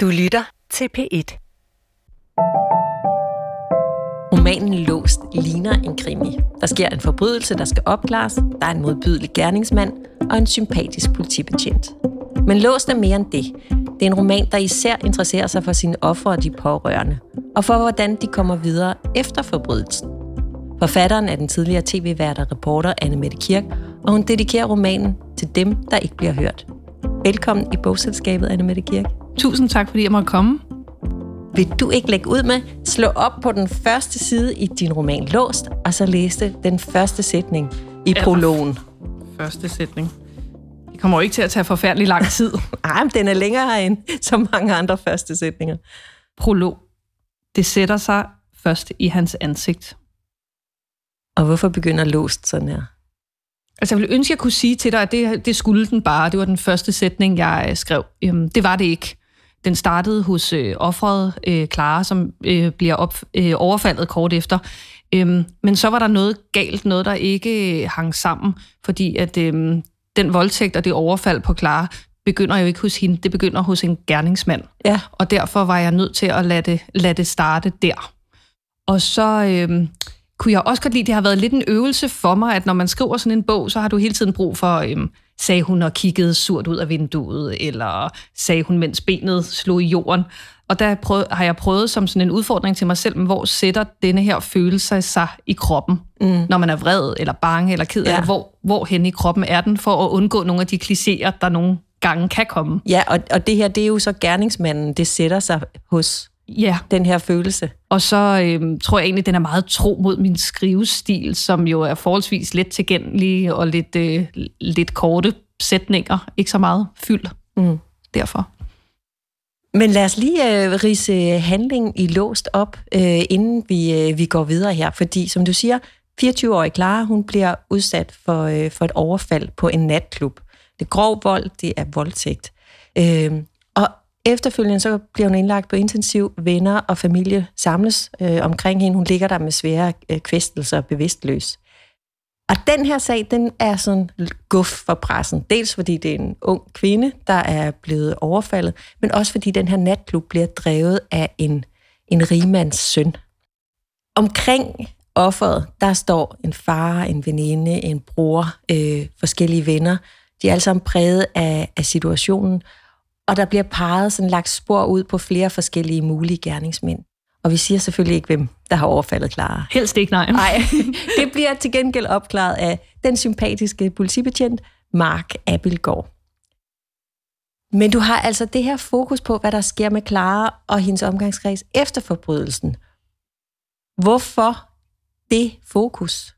Du lytter til P1. Romanen Låst ligner en krimi. Der sker en forbrydelse, der skal opklares, der er en modbydelig gerningsmand og en sympatisk politibetjent. Men Låst er mere end det. Det er en roman, der især interesserer sig for sine ofre og de pårørende, og for hvordan de kommer videre efter forbrydelsen. Forfatteren er den tidligere tv-vært og reporter Anne Mette Kirk, og hun dedikerer romanen til dem, der ikke bliver hørt. Velkommen i bogselskabet, Anne Mette Kirk. Tusind tak, fordi jeg måtte komme. Vil du ikke lægge ud med, slå op på den første side i din roman Låst, og så læse den første sætning i prologen? Første sætning. Det kommer jo ikke til at tage forfærdelig lang tid. Ej, men den er længere end så mange andre første sætninger. Prolog. Det sætter sig først i hans ansigt. Og hvorfor begynder Låst sådan her? Altså, jeg ville ønske, at jeg kunne sige til dig, at det, det skulle den bare. Det var den første sætning, jeg skrev. Øhm, det var det ikke. Den startede hos øh, offeret øh, Clara, som øh, bliver op, øh, overfaldet kort efter. Øhm, men så var der noget galt, noget der ikke øh, hang sammen, fordi at øh, den voldtægt og det overfald på Clara begynder jo ikke hos hende, det begynder hos en gerningsmand. Ja. Og derfor var jeg nødt til at lade det, lade det starte der. Og så... Øh, kunne jeg også godt lide, det har været lidt en øvelse for mig, at når man skriver sådan en bog, så har du hele tiden brug for, øhm, sagde hun og kiggede surt ud af vinduet, eller sagde hun, mens benet slog i jorden. Og der prøv, har jeg prøvet som sådan en udfordring til mig selv, hvor sætter denne her følelse sig i kroppen, mm. når man er vred, eller bange, eller ked af ja. hvor, hvor hen i kroppen er den, for at undgå nogle af de klichéer, der nogle gange kan komme. Ja, og, og det her, det er jo så gerningsmanden, det sætter sig hos Ja. den her følelse. Og så øhm, tror jeg egentlig, den er meget tro mod min skrivestil, som jo er forholdsvis let tilgængelig og lidt, øh, lidt korte sætninger. Ikke så meget fyld Mm. derfor. Men lad os lige øh, rise handlingen i låst op, øh, inden vi, øh, vi går videre her. Fordi, som du siger, 24-årige Clara, hun bliver udsat for, øh, for et overfald på en natklub. Det er grov vold, det er voldtægt. Øh, efterfølgende så bliver hun indlagt på intensiv. Venner og familie samles øh, omkring hende. Hun ligger der med svære øh, kvæstelser og bevidstløs. Og den her sag, den er sådan guf for pressen. Dels fordi det er en ung kvinde, der er blevet overfaldet, men også fordi den her natklub bliver drevet af en, en rigmands søn. Omkring offeret, der står en far, en veninde, en bror, øh, forskellige venner. De er alle sammen præget af, af situationen, og der bliver peget sådan lagt spor ud på flere forskellige mulige gerningsmænd. Og vi siger selvfølgelig ikke, hvem der har overfaldet Clara. Helst ikke, nej. Nej, det bliver til gengæld opklaret af den sympatiske politibetjent, Mark Abelgaard. Men du har altså det her fokus på, hvad der sker med Clara og hendes omgangskreds efter forbrydelsen. Hvorfor det fokus?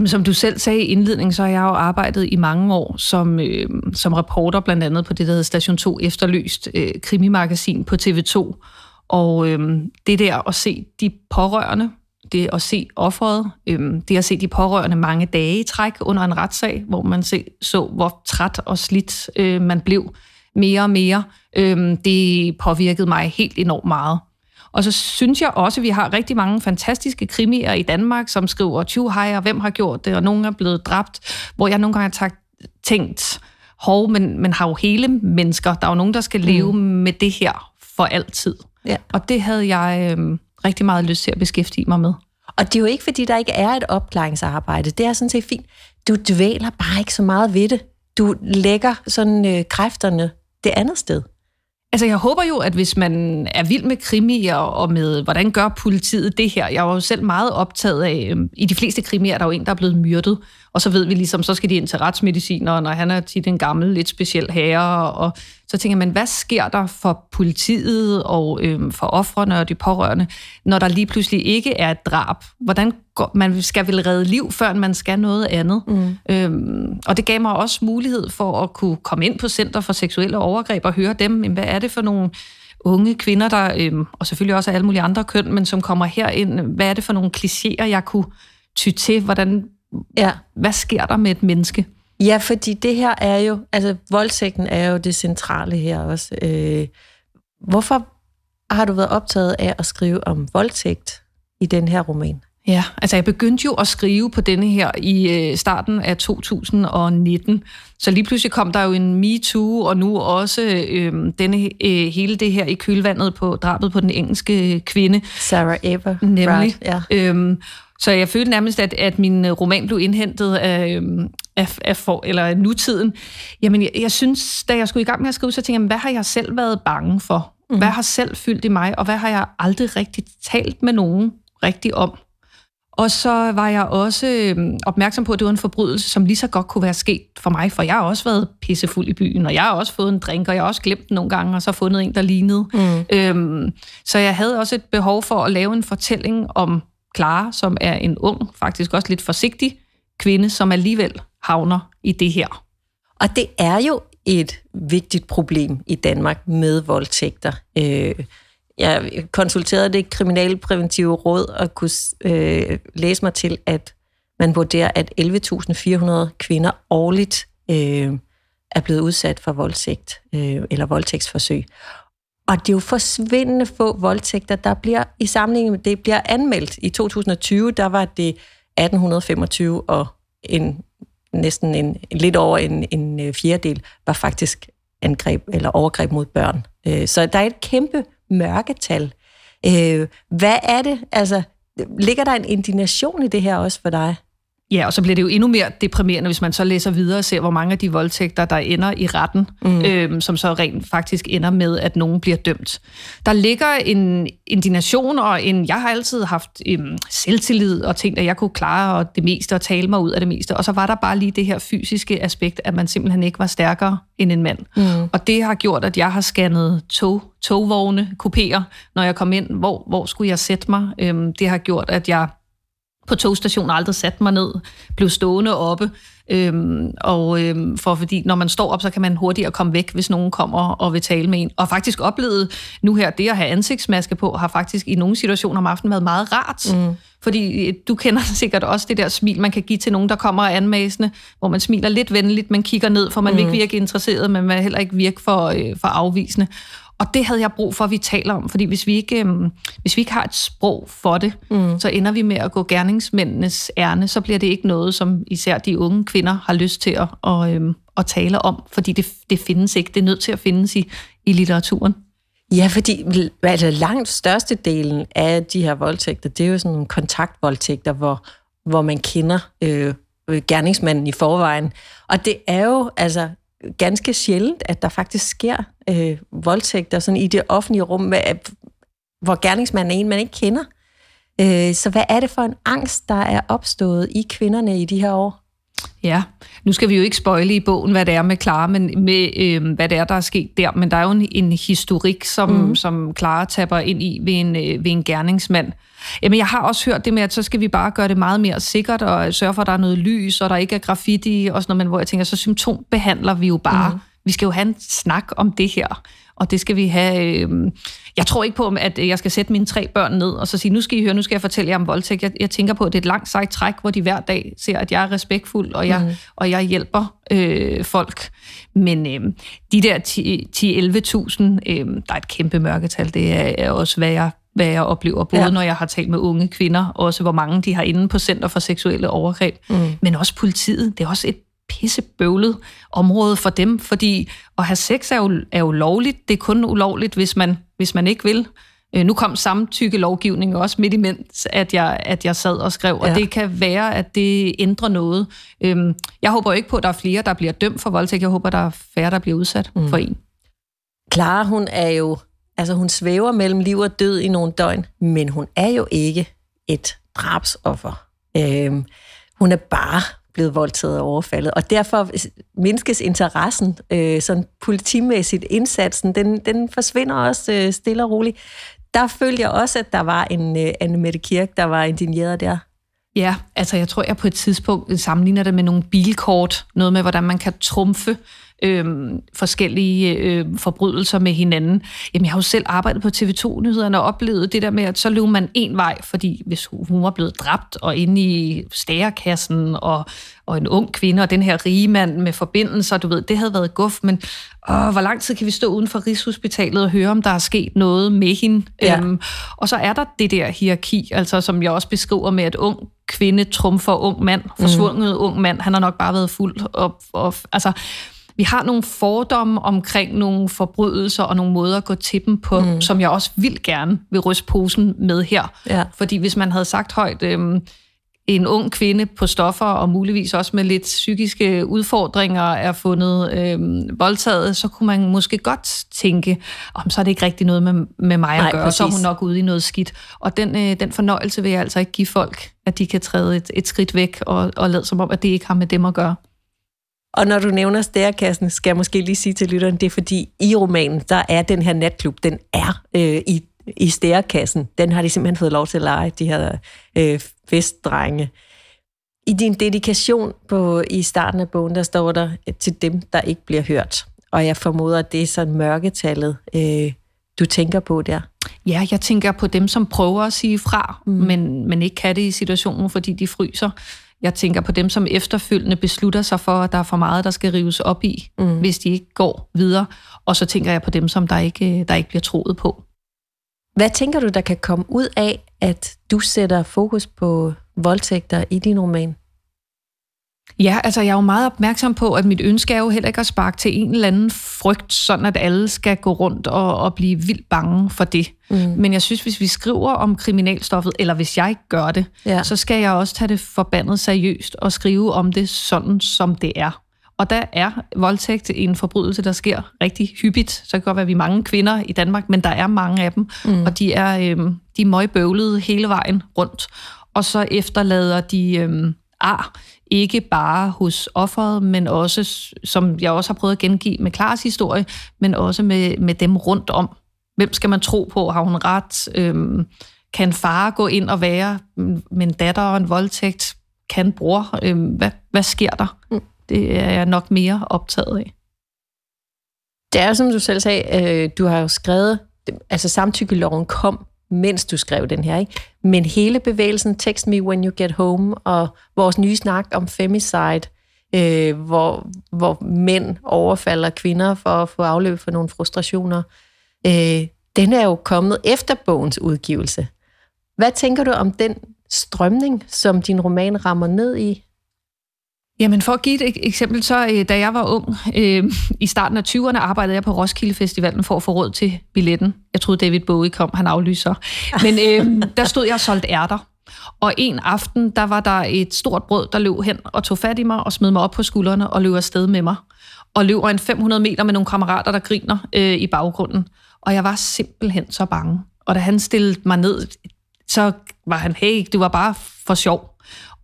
Jamen, som du selv sagde i indledningen, så har jeg jo arbejdet i mange år som, øh, som reporter, blandt andet på det, der hedder Station 2 Efterløst, øh, krimimagasin på TV2. Og øh, det der at se de pårørende, det at se offeret, øh, det at se de pårørende mange dage i træk under en retssag, hvor man se, så, hvor træt og slidt øh, man blev mere og mere, øh, det påvirkede mig helt enormt meget. Og så synes jeg også, at vi har rigtig mange fantastiske krimier i Danmark, som skriver 20 og hvem har gjort det, og nogen er blevet dræbt, hvor jeg nogle gange har tænkt, hov, men, men har jo hele mennesker. Der er jo nogen, der skal leve mm. med det her for altid. Ja. Og det havde jeg øh, rigtig meget lyst til at beskæftige mig med. Og det er jo ikke, fordi der ikke er et opklaringsarbejde. Det er sådan set fint. Du dvæler bare ikke så meget ved det. Du lægger sådan øh, kræfterne det andet sted. Altså, jeg håber jo, at hvis man er vild med krimier og med, hvordan gør politiet det her? Jeg var jo selv meget optaget af, øhm, i de fleste krimier er der jo en, der er blevet myrdet, og så ved vi ligesom, så skal de ind til retsmediciner, når han er tit en gammel, lidt speciel herre, og så tænker man, hvad sker der for politiet og øhm, for offrene og de pårørende, når der lige pludselig ikke er et drab? Hvordan går, man skal vel redde liv, før man skal noget andet? Mm. Øhm, og det gav mig også mulighed for at kunne komme ind på Center for Seksuelle Overgreb og høre dem, men hvad er det for nogle unge kvinder, der, øhm, og selvfølgelig også alle mulige andre køn, men som kommer herind, hvad er det for nogle klichéer, jeg kunne ty til, hvordan, Ja. hvad sker der med et menneske? Ja, fordi det her er jo, altså voldtægten er jo det centrale her også. Øh, hvorfor har du været optaget af at skrive om voldtægt i den her roman? Ja, altså jeg begyndte jo at skrive på denne her i øh, starten af 2019, så lige pludselig kom der jo en MeToo, og nu også øh, denne, øh, hele det her i kølvandet på drabet på den engelske kvinde. Sarah Ever. Nemlig. Right, ja. Øhm, så jeg følte nærmest, at, at min roman blev indhentet af, øhm, af, af for, eller af nutiden. Jamen, jeg, jeg synes, da jeg skulle i gang med at skrive, så tænkte jeg, hvad har jeg selv været bange for? Mm. Hvad har selv fyldt i mig, og hvad har jeg aldrig rigtig talt med nogen rigtig om? Og så var jeg også øhm, opmærksom på, at det var en forbrydelse, som lige så godt kunne være sket for mig, for jeg har også været pissefuld i byen, og jeg har også fået en drink, og jeg har også glemt den nogle gange, og så fundet en, der lignede. Mm. Øhm, så jeg havde også et behov for at lave en fortælling om Clara, som er en ung, faktisk også lidt forsigtig kvinde, som alligevel havner i det her. Og det er jo et vigtigt problem i Danmark med voldtægter. Øh, jeg konsulterede det kriminalpræventive råd og kunne øh, læse mig til, at man vurderer, at 11.400 kvinder årligt øh, er blevet udsat for voldtægt øh, eller voldtægtsforsøg. Og det er jo forsvindende få voldtægter, der bliver i sammenligning med det, bliver anmeldt. I 2020, der var det 1825, og en, næsten en, lidt over en, en øh, fjerdedel var faktisk angreb eller overgreb mod børn. Øh, så der er et kæmpe mørketal. Øh, hvad er det? Altså, ligger der en indignation i det her også for dig? Ja, og så bliver det jo endnu mere deprimerende, hvis man så læser videre og ser, hvor mange af de voldtægter, der ender i retten, mm. øhm, som så rent faktisk ender med, at nogen bliver dømt. Der ligger en indignation, og en, jeg har altid haft øhm, selvtillid og tænkt, at jeg kunne klare det meste og tale mig ud af det meste. Og så var der bare lige det her fysiske aspekt, at man simpelthen ikke var stærkere end en mand. Mm. Og det har gjort, at jeg har scannet tog, togvogne, kopier, når jeg kom ind. Hvor, hvor skulle jeg sætte mig? Øhm, det har gjort, at jeg på togstationen aldrig sat mig ned, blev stående oppe, øhm, og øhm, for fordi når man står op, så kan man hurtigere komme væk, hvis nogen kommer og vil tale med en. Og faktisk oplevet nu her, det at have ansigtsmaske på, har faktisk i nogle situationer om aftenen været meget rart. Mm. Fordi øh, du kender sikkert også det der smil, man kan give til nogen, der kommer og anmasende, hvor man smiler lidt venligt, man kigger ned, for man mm. vil ikke virke interesseret, men man vil heller ikke virke for, øh, for afvisende. Og det havde jeg brug for, at vi taler om, fordi hvis vi ikke, øhm, hvis vi ikke har et sprog for det, mm. så ender vi med at gå gerningsmændenes ærne, så bliver det ikke noget, som især de unge kvinder har lyst til at, og, øhm, at tale om, fordi det, det findes ikke. Det er nødt til at findes i, i litteraturen. Ja, fordi altså, langt størstedelen af de her voldtægter, det er jo sådan nogle kontaktvoldtægter, hvor, hvor man kender øh, gerningsmanden i forvejen. Og det er jo, altså, ganske sjældent, at der faktisk sker øh, voldtægter sådan i det offentlige rum, med, hvor gerningsmanden er en, man ikke kender. Øh, så hvad er det for en angst, der er opstået i kvinderne i de her år? Ja, nu skal vi jo ikke spøjle i bogen, hvad det er med Clara, men med øh, hvad det er, der er sket der. Men der er jo en, en historik, som, mm. som Clara tapper ind i ved en, øh, ved en gerningsmand. Jamen, jeg har også hørt det med, at så skal vi bare gøre det meget mere sikkert, og sørge for, at der er noget lys, og der ikke er graffiti, og sådan noget, men hvor jeg tænker, så symptombehandler vi jo bare. Mm. Vi skal jo have en snak om det her og det skal vi have... Øh, jeg tror ikke på, at jeg skal sætte mine tre børn ned og så sige, nu skal I høre, nu skal jeg fortælle jer om voldtægt. Jeg, jeg tænker på, at det er et langt sejt træk, hvor de hver dag ser, at jeg er respektfuld, og jeg, mm. og jeg hjælper øh, folk. Men øh, de der 10-11.000, øh, der er et kæmpe mørketal, det er også, hvad jeg hvad jeg oplever, både ja. når jeg har talt med unge kvinder, også hvor mange de har inde på Center for Seksuelle Overgreb, mm. men også politiet. Det er også et pissebøvlet område for dem, fordi at have sex er jo, er jo lovligt. Det er kun ulovligt, hvis man, hvis man ikke vil. Øh, nu kom samtykke lovgivning også midt imens, at jeg, at jeg sad og skrev, ja. og det kan være, at det ændrer noget. Øhm, jeg håber ikke på, at der er flere, der bliver dømt for voldtægt. Jeg håber, der er færre, der bliver udsat mm. for en. Clara, hun er jo, altså hun svæver mellem liv og død i nogle døgn, men hun er jo ikke et drabsoffer. Øhm, hun er bare blevet voldtaget og overfaldet. Og derfor mindskes interessen, øh, sådan politimæssigt indsatsen, den, den forsvinder også øh, stille og roligt. Der følger jeg også, at der var en øh, Anne-Mette Kirk, der var indigneret der. Ja, altså jeg tror, jeg på et tidspunkt sammenligner det med nogle bilkort, noget med, hvordan man kan trumfe øh, forskellige øh, forbrydelser med hinanden. Jamen, jeg har jo selv arbejdet på TV2-nyhederne og oplevet det der med, at så løb man en vej, fordi hvis hun var blevet dræbt og inde i stærekassen og, og en ung kvinde og den her rige mand med forbindelser, du ved, det havde været guf, men åh, hvor lang tid kan vi stå uden for Rigshospitalet og høre, om der er sket noget med hende? Ja. Øhm, og så er der det der hierarki, altså som jeg også beskriver med, at ung kvinde trumfer ung mand, forsvundet mm. ung mand, han har nok bare været fuld. Og, og, altså, vi har nogle fordomme omkring nogle forbrydelser og nogle måder at gå til dem på, mm. som jeg også vil gerne vil ryste posen med her. Ja. Fordi hvis man havde sagt højt, øhm, en ung kvinde på stoffer, og muligvis også med lidt psykiske udfordringer, er fundet øhm, voldtaget, så kunne man måske godt tænke, om så er det ikke rigtig noget med, med mig Nej, at gøre, præcis. så er hun nok ude i noget skidt. Og den, øh, den fornøjelse vil jeg altså ikke give folk, at de kan træde et, et skridt væk og, og lade som om, at det ikke har med dem at gøre. Og når du nævner stærkassen, skal jeg måske lige sige til lytteren, det er fordi i romanen, der er den her natklub, den er øh, i, i stærkassen. Den har de simpelthen fået lov til at lege, de her øh, festdrenge. I din dedikation på, i starten af bogen, der står der til dem, der ikke bliver hørt. Og jeg formoder, at det er sådan mørketallet, øh, du tænker på der. Ja, jeg tænker på dem, som prøver at sige fra, mm. men, men ikke kan det i situationen, fordi de fryser. Jeg tænker på dem, som efterfølgende beslutter sig for, at der er for meget, der skal rives op i, mm. hvis de ikke går videre. Og så tænker jeg på dem, som der ikke, der ikke bliver troet på. Hvad tænker du, der kan komme ud af, at du sætter fokus på voldtægter i din roman? Ja, altså jeg er jo meget opmærksom på, at mit ønske er jo heller ikke at sparke til en eller anden frygt, sådan at alle skal gå rundt og, og blive vildt bange for det. Mm. Men jeg synes, hvis vi skriver om kriminalstoffet, eller hvis jeg ikke gør det, ja. så skal jeg også tage det forbandet seriøst og skrive om det sådan, som det er. Og der er voldtægt en forbrydelse, der sker rigtig hyppigt. Så kan godt være, at vi er mange kvinder i Danmark, men der er mange af dem, mm. og de er, øh, de er møgbøvlede hele vejen rundt. Og så efterlader de øh, ar, ikke bare hos offeret, men også, som jeg også har prøvet at gengive med Klares historie, men også med, med dem rundt om. Hvem skal man tro på? Har hun ret? Øh, kan far gå ind og være med en datter og en voldtægt? Kan bror? Øh, hvad, hvad sker der? Mm. Det er jeg nok mere optaget af. Det er som du selv sagde, øh, du har jo skrevet, altså samtykkeloven kom, mens du skrev den her, ikke? Men hele bevægelsen Text Me When You Get Home, og vores nye snak om femicide, øh, hvor, hvor mænd overfalder kvinder for at få afløb for nogle frustrationer, øh, den er jo kommet efter bogens udgivelse. Hvad tænker du om den strømning, som din roman rammer ned i? Jamen for at give et eksempel, så øh, da jeg var ung, øh, i starten af 20'erne, arbejdede jeg på Roskilde Festivalen for at få råd til billetten. Jeg troede, David Bowie kom, han aflyser. Men øh, der stod jeg og solgte ærter. Og en aften, der var der et stort brød, der løb hen og tog fat i mig og smed mig op på skuldrene og løb afsted med mig. Og løber en 500 meter med nogle kammerater, der griner øh, i baggrunden. Og jeg var simpelthen så bange. Og da han stillede mig ned, så var han, hey, det var bare for sjov.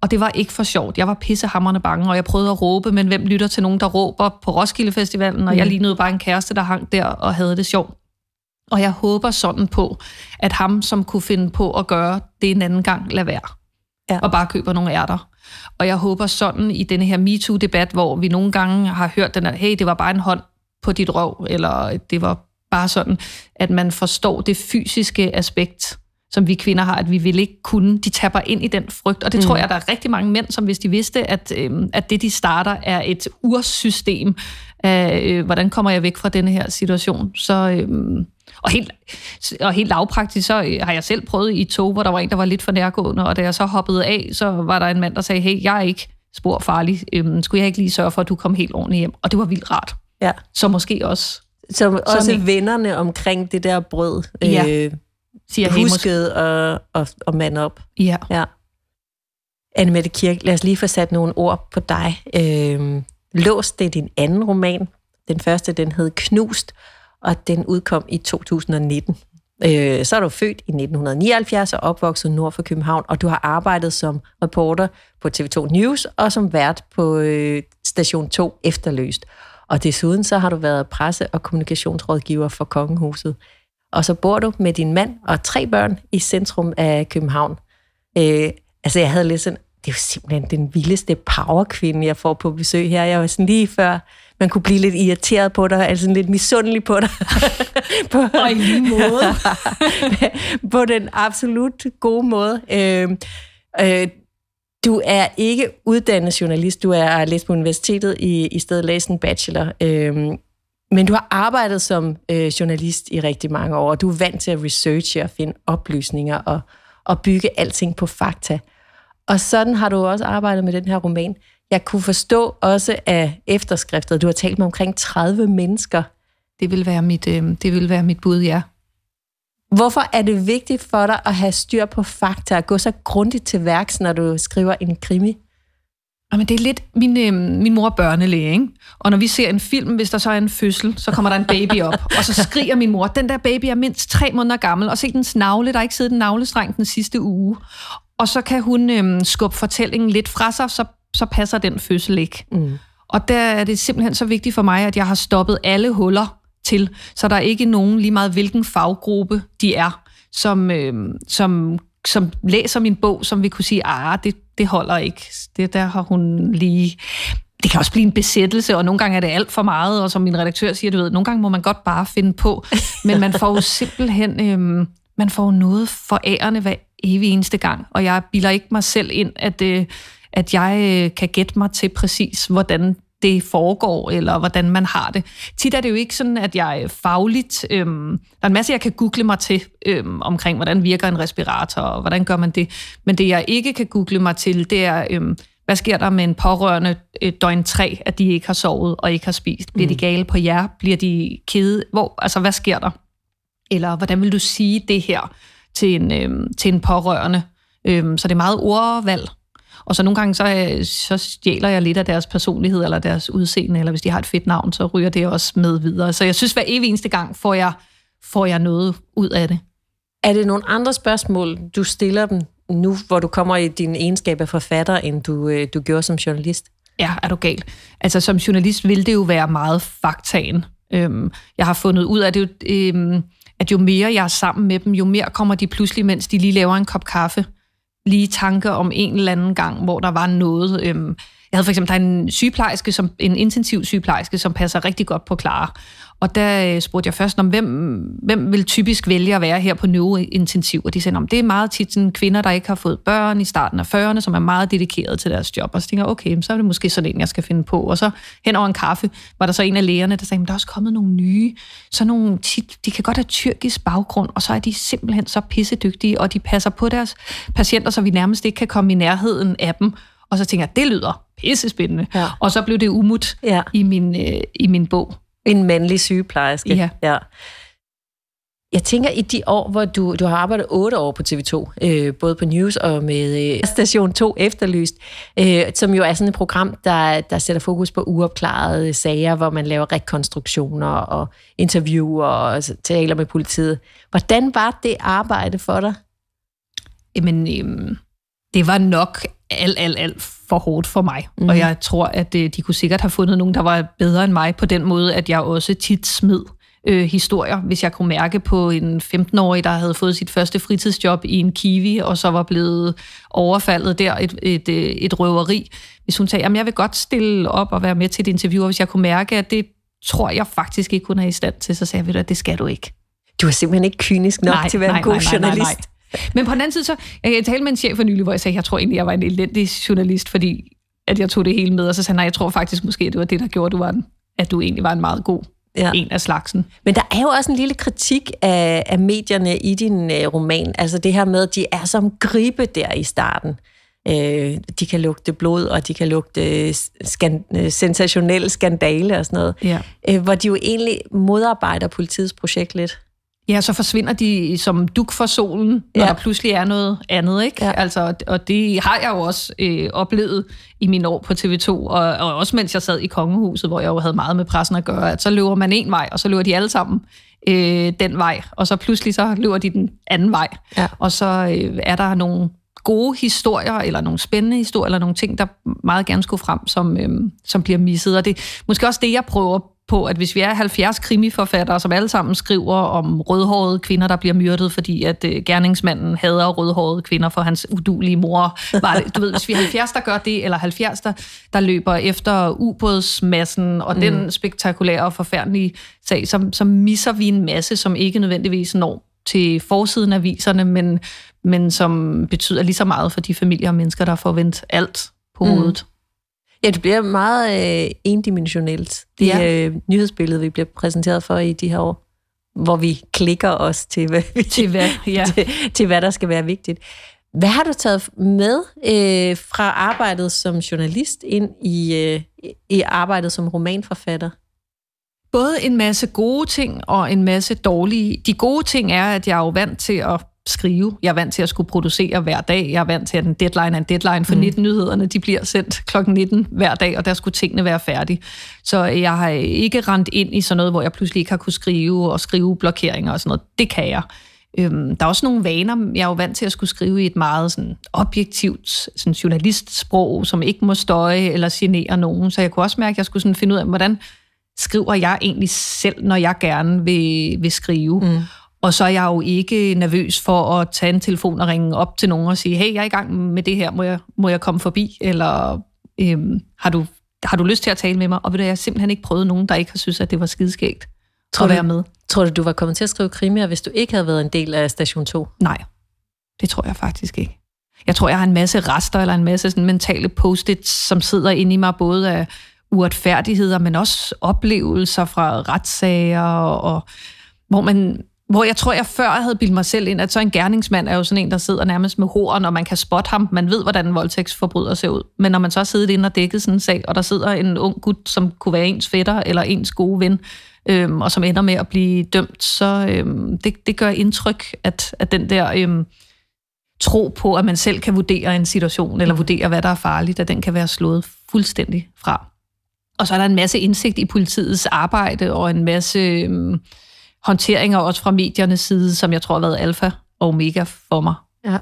Og det var ikke for sjovt. Jeg var pissehammerende bange, og jeg prøvede at råbe, men hvem lytter til nogen, der råber på Roskilde Festivalen? Og mm. jeg lignede bare en kæreste, der hang der og havde det sjovt. Og jeg håber sådan på, at ham, som kunne finde på at gøre det en anden gang, lad være. Ja. Og bare køber nogle ærter. Og jeg håber sådan i denne her MeToo-debat, hvor vi nogle gange har hørt den her, hey, det var bare en hånd på dit røv, eller det var bare sådan, at man forstår det fysiske aspekt som vi kvinder har, at vi vil ikke kunne. De tapper ind i den frygt, og det mm. tror jeg, der er rigtig mange mænd, som hvis de vidste, at, øh, at det, de starter, er et ursystem af, øh, hvordan kommer jeg væk fra denne her situation. Så, øh, og, helt, og helt lavpraktisk, så øh, har jeg selv prøvet i tog, hvor der var en, der var lidt for nærgående, og da jeg så hoppede af, så var der en mand, der sagde, hey, jeg er ikke spor farlig. Øh, skulle jeg ikke lige sørge for, at du kom helt ordentligt hjem? Og det var vildt rart. Ja. Så måske også som også vennerne omkring det der brød. Ja. Øh, siger Husket og, og, og mand op. Ja. ja. Anne Mette Kirk, lad os lige få sat nogle ord på dig. Øh, Lås, det er din anden roman. Den første, den hed Knust, og den udkom i 2019. Øh, så er du født i 1979 og opvokset nord for København, og du har arbejdet som reporter på TV2 News og som vært på øh, Station 2 Efterløst. Og desuden så har du været presse- og kommunikationsrådgiver for Kongehuset og så bor du med din mand og tre børn i centrum af København. Øh, altså, jeg havde lidt sådan, det er jo simpelthen den vildeste powerkvinde, jeg får på besøg her. Jeg var sådan lige før, man kunne blive lidt irriteret på dig, altså lidt misundelig på dig. på, og i lige måde. på den absolut gode måde. Øh, øh, du er ikke uddannet journalist, du er læst på universitetet i, i stedet læst en bachelor. Øh, men du har arbejdet som øh, journalist i rigtig mange år, og du er vant til at researche og finde oplysninger og, og bygge alting på fakta. Og sådan har du også arbejdet med den her roman. Jeg kunne forstå også af efterskriftet, du har talt med omkring 30 mennesker. Det vil være mit, øh, det vil være mit bud, ja. Hvorfor er det vigtigt for dig at have styr på fakta og gå så grundigt til værks, når du skriver en krimi? Jamen, det er lidt... Min, øh, min mor er børnelæge, ikke? Og når vi ser en film, hvis der så er en fødsel, så kommer der en baby op, og så skriger min mor, den der baby er mindst tre måneder gammel, og se den navle, der er ikke siddet en navlestreng den sidste uge. Og så kan hun øh, skubbe fortællingen lidt fra sig, så, så passer den fødsel ikke. Mm. Og der er det simpelthen så vigtigt for mig, at jeg har stoppet alle huller til, så der er ikke nogen, lige meget hvilken faggruppe de er, som, øh, som, som læser min bog, som vi kunne sige, ah, det, det holder ikke. Det der har hun lige... Det kan også blive en besættelse, og nogle gange er det alt for meget, og som min redaktør siger, du ved, nogle gange må man godt bare finde på, men man får jo simpelthen, øh, man får noget forærende hver evig eneste gang, og jeg bilder ikke mig selv ind, at, øh, at jeg øh, kan gætte mig til præcis, hvordan det foregår, eller hvordan man har det. Tit er det jo ikke sådan, at jeg fagligt... Øhm, der er en masse, jeg kan google mig til øhm, omkring, hvordan virker en respirator, og hvordan gør man det. Men det, jeg ikke kan google mig til, det er... Øhm, hvad sker der med en pårørende et døgn tre, at de ikke har sovet og ikke har spist? Bliver mm. de gale på jer? Bliver de kede? Hvor, altså, hvad sker der? Eller hvordan vil du sige det her til en, øhm, til en pårørende? Øhm, så det er meget ordvalg, og så nogle gange, så, så stjæler jeg lidt af deres personlighed, eller deres udseende, eller hvis de har et fedt navn, så ryger det også med videre. Så jeg synes, hver evig eneste gang får jeg, får jeg noget ud af det. Er det nogle andre spørgsmål, du stiller dem nu, hvor du kommer i din egenskab af forfatter, end du, øh, du gjorde som journalist? Ja, er du gal. Altså som journalist vil det jo være meget faktaen. Øhm, jeg har fundet ud af det, øhm, at jo mere jeg er sammen med dem, jo mere kommer de pludselig, mens de lige laver en kop kaffe, lige tanke om en eller anden gang, hvor der var noget. Øhm, jeg havde for eksempel der en sygeplejerske, som, en intensiv sygeplejerske, som passer rigtig godt på Clara. Og der øh, spurgte jeg først om, hvem, hvem vil typisk vælge at være her på neurointensiv? Og de sagde, om det er meget tit sådan kvinder, der ikke har fået børn i starten af 40'erne, som er meget dedikeret til deres job. Og så tænker jeg, okay, så er det måske sådan en, jeg skal finde på. Og så hen over en kaffe, var der så en af lægerne, der sagde, der er også kommet nogle nye, så nogle tit, de kan godt have tyrkisk baggrund, og så er de simpelthen så pissedygtige, og de passer på deres patienter, så vi nærmest ikke kan komme i nærheden af dem. Og så tænker jeg, det lyder pissespændende. Ja. Og så blev det umut ja. i, min, øh, i min bog. En mandlig sygeplejerske. Ja. ja. Jeg tænker, i de år, hvor du, du har arbejdet otte år på TV2, øh, både på News og med øh, Station 2 Efterlyst, øh, som jo er sådan et program, der, der sætter fokus på uopklarede sager, hvor man laver rekonstruktioner og interviewer og taler med politiet. Hvordan var det arbejde for dig? Jamen, øh, det var nok alt, alt, alt for hårdt for mig. Mm. Og mhm. jeg tror, at øh, de kunne sikkert have fundet nogen, der var bedre end mig på den måde, at jeg også tit smed øh, historier, hvis jeg kunne mærke på en 15-årig, der havde fået sit første fritidsjob i en kiwi, og så var blevet overfaldet der, et, et, øh, et røveri. Hvis hun sagde, at jeg vil godt stille op og være med til et interview, og hvis jeg kunne mærke, at det tror jeg faktisk ikke, hun er i stand til, så sagde jeg, at det skal du ikke. Du er simpelthen ikke kynisk nok nej, til at være nej, en god nej, nej, journalist. Nej, nej. Men på den anden side, så jeg talte med en chef for nylig, hvor jeg sagde, jeg tror egentlig, jeg var en elendig journalist, fordi at jeg tog det hele med, og så sagde han, nej, jeg tror faktisk måske, at det var det, der gjorde, at du, var en, at du egentlig var en meget god ja. en af slagsen. Men der er jo også en lille kritik af, af medierne i din uh, roman. Altså det her med, at de er som gribe der i starten. Uh, de kan lugte blod, og de kan lugte skan, uh, sensationelle skandale og sådan noget. Ja. Uh, hvor de jo egentlig modarbejder politiets projekt lidt. Ja, så forsvinder de som duk for solen, når ja. der pludselig er noget andet, ikke? Ja. Altså, og det har jeg jo også øh, oplevet i mine år på TV2, og, og også mens jeg sad i kongehuset, hvor jeg jo havde meget med pressen at gøre, at så løber man en vej, og så løber de alle sammen øh, den vej, og så pludselig så løber de den anden vej. Ja. Og så øh, er der nogle gode historier, eller nogle spændende historier, eller nogle ting, der meget gerne skulle frem, som, øh, som bliver misset. Og det er måske også det, jeg prøver på, at hvis vi er 70 krimiforfattere, som alle sammen skriver om rødhårede kvinder, der bliver myrdet, fordi at øh, gerningsmanden hader rødhårede kvinder for hans udulige mor. Var det, du ved, hvis vi er 70, der gør det, eller 70, der, der løber efter ubådsmassen og mm. den spektakulære og forfærdelige sag, så, så misser vi en masse, som ikke nødvendigvis når til forsiden af viserne, men, men som betyder lige så meget for de familier og mennesker, der får vendt alt på mm. Ja, det bliver meget øh, endimensionelt, det ja. øh, nyhedsbillede, vi bliver præsenteret for i de her år, hvor vi klikker os til, hvad, til, hvad, ja. til, til, hvad der skal være vigtigt. Hvad har du taget med øh, fra arbejdet som journalist ind i, øh, i arbejdet som romanforfatter? Både en masse gode ting og en masse dårlige. De gode ting er, at jeg er jo vant til at skrive. Jeg er vant til at skulle producere hver dag. Jeg er vant til, at en deadline er en deadline, for mm. 19 nyhederne de bliver sendt klokken 19 hver dag, og der skulle tingene være færdige. Så jeg har ikke rendt ind i sådan noget, hvor jeg pludselig ikke har kunne skrive og skrive blokeringer og sådan noget. Det kan jeg. Øhm, der er også nogle vaner. Jeg er jo vant til at skulle skrive i et meget sådan, objektivt sådan, journalistsprog, som ikke må støje eller genere nogen. Så jeg kunne også mærke, at jeg skulle sådan finde ud af, hvordan skriver jeg egentlig selv, når jeg gerne vil, vil skrive. Mm. Og så er jeg jo ikke nervøs for at tage en telefon og ringe op til nogen og sige, hey, jeg er i gang med det her, må jeg, må jeg komme forbi? Eller øhm, har, du, har du lyst til at tale med mig? Og ved du, jeg har simpelthen ikke prøvet nogen, der ikke har synes, at det var skideskægt tror at være med. Tror du, du var kommet til at skrive krimier, hvis du ikke havde været en del af Station 2? Nej, det tror jeg faktisk ikke. Jeg tror, jeg har en masse rester eller en masse sådan mentale post-its, som sidder inde i mig, både af uretfærdigheder, men også oplevelser fra retssager, og hvor man hvor jeg tror, jeg før havde bildt mig selv ind, at så en gerningsmand er jo sådan en, der sidder nærmest med horen, og man kan spotte ham. Man ved, hvordan en voldtægtsforbryder ser ud. Men når man så sidder inde og dækket sådan en sag, og der sidder en ung gut, som kunne være ens fætter eller ens gode ven, øhm, og som ender med at blive dømt, så øhm, det, det gør indtryk, at, at den der øhm, tro på, at man selv kan vurdere en situation, eller vurdere, hvad der er farligt, at den kan være slået fuldstændig fra. Og så er der en masse indsigt i politiets arbejde, og en masse... Øhm, håndteringer også fra mediernes side, som jeg tror har været alfa og omega for mig. Ja. Jeg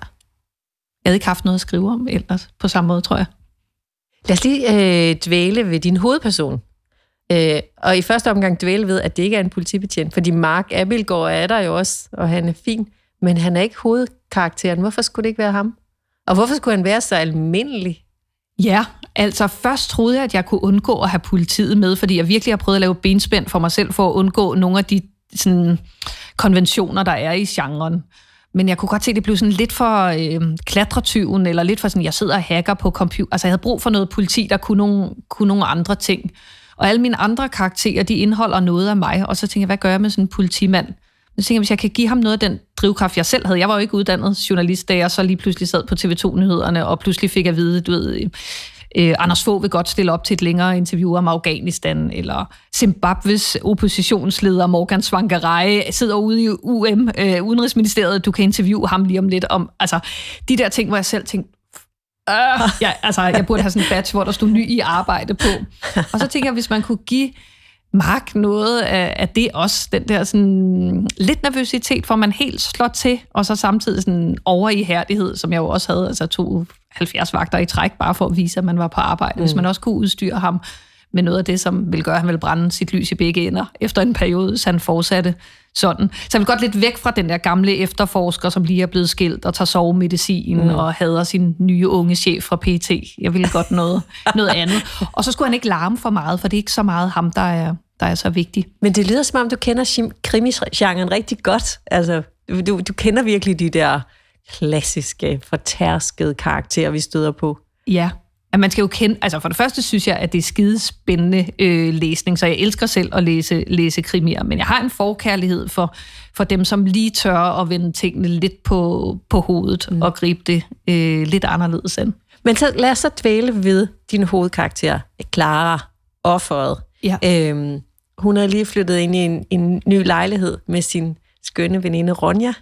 havde ikke haft noget at skrive om ellers, på samme måde, tror jeg. Lad os lige øh, dvæle ved din hovedperson. Øh, og i første omgang dvæle ved, at det ikke er en politibetjent, fordi Mark Abelgaard er der jo også, og han er fin, men han er ikke hovedkarakteren. Hvorfor skulle det ikke være ham? Og hvorfor skulle han være så almindelig? Ja, altså først troede jeg, at jeg kunne undgå at have politiet med, fordi jeg virkelig har prøvet at lave benspænd for mig selv for at undgå nogle af de sådan, konventioner, der er i genren. Men jeg kunne godt se, at det blev sådan lidt for øh, klatretyven, eller lidt for sådan, jeg sidder og hacker på computer. Altså, jeg havde brug for noget politi, der kunne nogle, kunne nogle andre ting. Og alle mine andre karakterer, de indeholder noget af mig. Og så tænkte jeg, hvad gør jeg med sådan en politimand? Så tænkte jeg, hvis jeg kan give ham noget af den drivkraft, jeg selv havde. Jeg var jo ikke uddannet journalist, da jeg så lige pludselig sad på TV2-nyhederne, og pludselig fik at vide, du ved, øh, Anders Fogh vil godt stille op til et længere interview om Afghanistan, eller Zimbabwes oppositionsleder Morgan Svangarai sidder ude i UM, øh, Udenrigsministeriet, du kan interviewe ham lige om lidt om, altså de der ting, hvor jeg selv tænkte, øh, ja, altså, jeg burde have sådan en badge, hvor der stod ny i arbejde på. Og så tænker jeg, hvis man kunne give Mark noget af, af det også, den der sådan lidt nervøsitet, for man helt slår til, og så samtidig sådan over i hærdighed, som jeg jo også havde, altså to 70 vagter i træk, bare for at vise, at man var på arbejde. Mm. Hvis man også kunne udstyre ham med noget af det, som vil gøre, at han vil brænde sit lys i begge ender efter en periode, så han fortsatte sådan. Så jeg vil godt lidt væk fra den der gamle efterforsker, som lige er blevet skilt og tager sovemedicin mm. og hader sin nye unge chef fra PT. Jeg ville godt noget, noget andet. Og så skulle han ikke larme for meget, for det er ikke så meget ham, der er, der er så vigtig. Men det lyder som om, du kender krimisgenren rigtig godt. Altså, du, du kender virkelig de der klassiske, fortærskede karakterer, vi støder på. Ja, at man skal jo kende, altså for det første synes jeg, at det er skide spændende øh, læsning, så jeg elsker selv at læse, læse krimier, men jeg har en forkærlighed for, for dem, som lige tør at vende tingene lidt på, på hovedet mm. og gribe det øh, lidt anderledes an. Men så lad os så dvæle ved din hovedkarakter, Clara, offeret. Ja. Øhm, hun havde lige flyttet ind i en, en ny lejlighed med sin skønne veninde Ronja.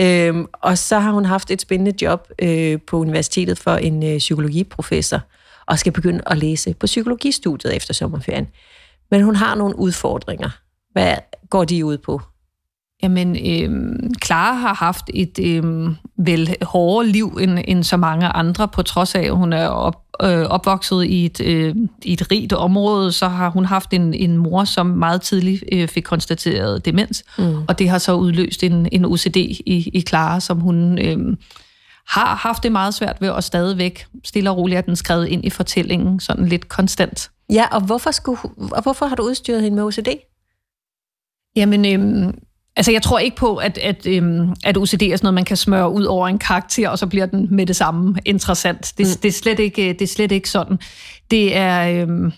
Øhm, og så har hun haft et spændende job øh, på universitetet for en øh, psykologiprofessor, og skal begynde at læse på psykologistudiet efter sommerferien. Men hun har nogle udfordringer. Hvad går de ud på? Jamen, øh, Clara har haft et øh, vel hårdere liv end, end så mange andre, på trods af, at hun er op, øh, opvokset i et, øh, i et rigt område, så har hun haft en, en mor, som meget tidligt øh, fik konstateret demens, mm. og det har så udløst en, en OCD i, i Clara, som hun øh, har haft det meget svært ved, og stadigvæk stille og roligt er den skrevet ind i fortællingen, sådan lidt konstant. Ja, og hvorfor, skulle, og hvorfor har du udstyret hende med OCD? Jamen, øhm, altså jeg tror ikke på, at, at, øhm, at OCD er sådan noget, man kan smøre ud over en karakter, og så bliver den med det samme interessant. Det, mm. det, er, slet ikke, det er slet ikke sådan. Det er... Øhm,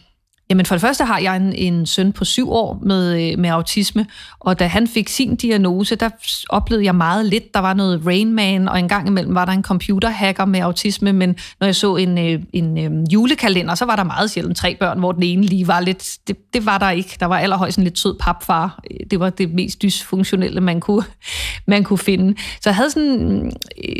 Jamen for det første har jeg en, en søn på syv år med, øh, med autisme, og da han fik sin diagnose, der oplevede jeg meget lidt. Der var noget Rain Man, og en gang imellem var der en computerhacker med autisme, men når jeg så en, øh, en, en julekalender, så var der meget sjældent tre børn, hvor den ene lige var lidt... Det, det var der ikke. Der var allerhøjst en lidt sød papfar. Det var det mest dysfunktionelle, man kunne, man kunne finde. Så jeg havde sådan...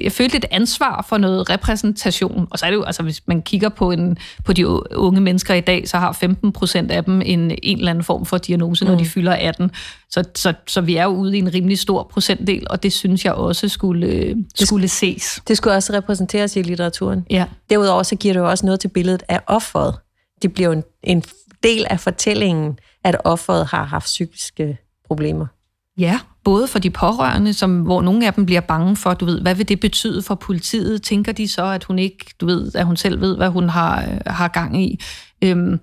Jeg følte et ansvar for noget repræsentation. Og så er det jo, altså hvis man kigger på, en, på de unge mennesker i dag, så har 15 procent af dem en, en eller anden form for diagnose, når mm. de fylder 18. Så, så, så vi er jo ude i en rimelig stor procentdel, og det synes jeg også skulle, skulle ses. Det skulle også repræsenteres i litteraturen. Ja. Derudover så giver det jo også noget til billedet af offeret. Det bliver jo en, en del af fortællingen, at offeret har haft psykiske problemer. Ja, både for de pårørende, som, hvor nogle af dem bliver bange for, du ved, hvad vil det betyde for politiet? Tænker de så, at hun ikke, du ved, at hun selv ved, hvad hun har, har gang i? Øhm,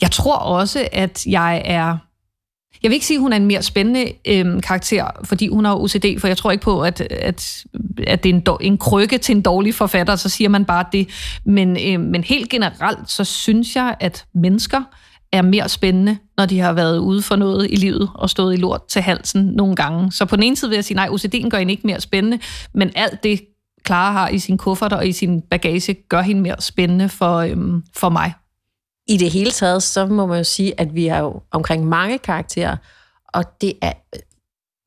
jeg tror også, at jeg er... Jeg vil ikke sige, at hun er en mere spændende øhm, karakter, fordi hun har OCD, for jeg tror ikke på, at, at, at det er en, en krykke til en dårlig forfatter, så siger man bare det. Men, øhm, men helt generelt, så synes jeg, at mennesker er mere spændende, når de har været ude for noget i livet og stået i lort til halsen nogle gange. Så på den ene side vil jeg sige, nej, OCD'en gør hende ikke mere spændende, men alt det, Clara har i sin kuffert og i sin bagage, gør hende mere spændende for, øhm, for mig i det hele taget, så må man jo sige, at vi er jo omkring mange karakterer, og det er øh,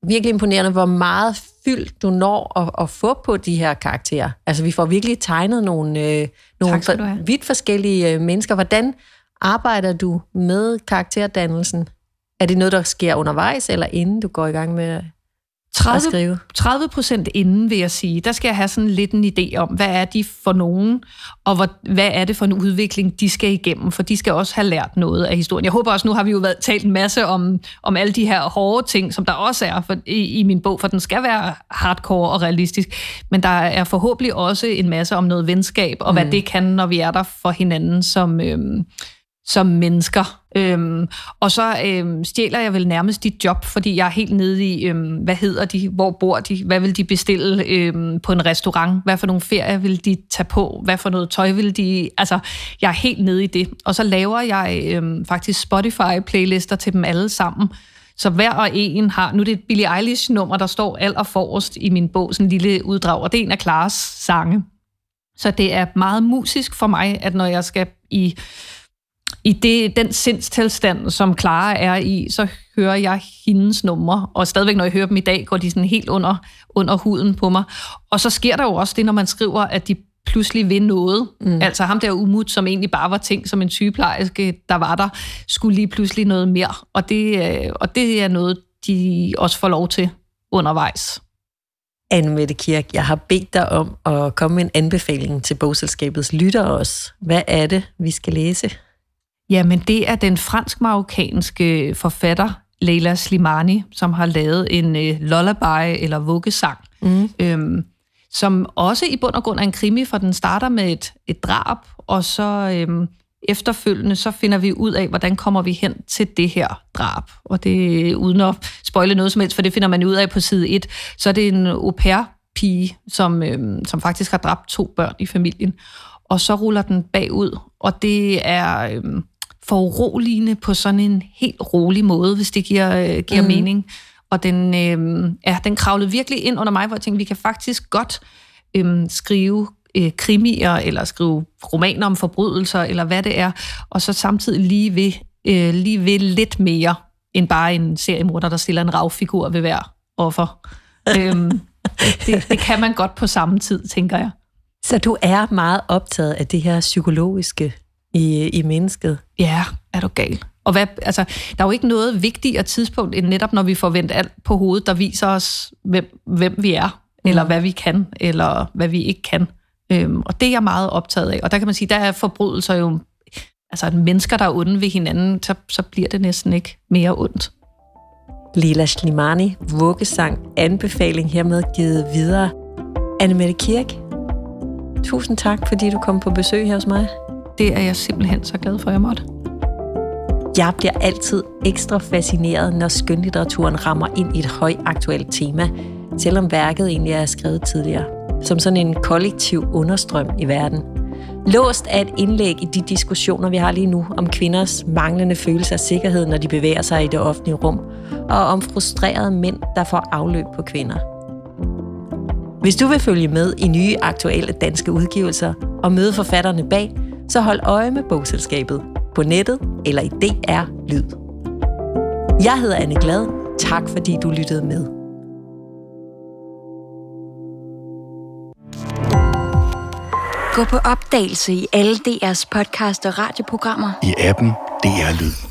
virkelig imponerende, hvor meget fyldt du når at, at få på de her karakterer. Altså, vi får virkelig tegnet nogle, øh, nogle for, vidt forskellige øh, mennesker. Hvordan arbejder du med karakterdannelsen? Er det noget, der sker undervejs, eller inden du går i gang med 30, 30 procent inden, vil jeg sige. Der skal jeg have sådan lidt en idé om, hvad er de for nogen, og hvor, hvad er det for en udvikling, de skal igennem, for de skal også have lært noget af historien. Jeg håber også, nu har vi jo været, talt en masse om, om alle de her hårde ting, som der også er for, i, i min bog, for den skal være hardcore og realistisk, men der er forhåbentlig også en masse om noget venskab, og mm. hvad det kan, når vi er der for hinanden som... Øhm, som mennesker. Øhm, og så øhm, stjæler jeg vel nærmest dit job, fordi jeg er helt nede i, øhm, hvad hedder de, hvor bor de, hvad vil de bestille øhm, på en restaurant, hvad for nogle ferier vil de tage på, hvad for noget tøj vil de... Altså, jeg er helt nede i det. Og så laver jeg øhm, faktisk Spotify-playlister til dem alle sammen, så hver og en har, nu er det et Billie Eilish-nummer, der står allerforrest i min bog, sådan en lille uddrag, og det er en af Klares sange. Så det er meget musisk for mig, at når jeg skal i i det, den sindstilstand, som Clara er i, så hører jeg hendes numre, og stadigvæk når jeg hører dem i dag, går de sådan helt under, under huden på mig. Og så sker der jo også det, når man skriver, at de pludselig vil noget. Mm. Altså ham der umut, som egentlig bare var ting som en sygeplejerske, der var der, skulle lige pludselig noget mere. Og det, øh, og det er noget, de også får lov til undervejs. Anne Mette Kirk, jeg har bedt dig om at komme med en anbefaling til bogselskabets lytter også. Hvad er det, vi skal læse? Jamen, det er den fransk-marokkanske forfatter Leila Slimani, som har lavet en øh, lullaby eller vuggesang, mm. øhm, som også i bund og grund er en krimi, for den starter med et, et drab, og så øhm, efterfølgende så finder vi ud af, hvordan kommer vi hen til det her drab. Og det uden at spoile noget som helst, for det finder man ud af på side 1, så er det en au pair pige, som, øhm, som faktisk har dræbt to børn i familien. Og så ruller den bagud, og det er... Øhm, foruroligende på sådan en helt rolig måde, hvis det giver, øh, giver mm. mening. Og den, øh, ja, den kravlede virkelig ind under mig, hvor jeg tænkte, vi kan faktisk godt øh, skrive øh, krimier, eller skrive romaner om forbrydelser, eller hvad det er, og så samtidig lige ved, øh, lige ved lidt mere, end bare en seriemorder, der stiller en ravfigur ved hver offer. øhm, det, det kan man godt på samme tid, tænker jeg. Så du er meget optaget af det her psykologiske i, i mennesket. Ja, er du gal. Og hvad, altså, der er jo ikke noget vigtigere tidspunkt, end netop når vi får vendt alt på hovedet, der viser os, hvem, hvem vi er, mm. eller hvad vi kan, eller hvad vi ikke kan. Øhm, og det er jeg meget optaget af. Og der kan man sige, der er forbrydelser jo... Altså, mennesker, der er onde ved hinanden, så, så bliver det næsten ikke mere ondt. Lila Slimani, vuggesang, anbefaling hermed givet videre. Annemette Kirk, tusind tak, fordi du kom på besøg her hos mig. Det er jeg simpelthen så glad for, at jeg måtte. Jeg bliver altid ekstra fascineret, når skønlitteraturen rammer ind i et højaktuelt tema, selvom værket egentlig er skrevet tidligere, som sådan en kollektiv understrøm i verden. Låst er et indlæg i de diskussioner, vi har lige nu om kvinders manglende følelse af sikkerhed, når de bevæger sig i det offentlige rum, og om frustrerede mænd, der får afløb på kvinder. Hvis du vil følge med i nye aktuelle danske udgivelser og møde forfatterne bag, så hold øje med bogselskabet på nettet eller i DR Lyd. Jeg hedder Anne Glad. Tak fordi du lyttede med. Gå på opdagelse i alle DR's podcast og radioprogrammer. I appen DR Lyd.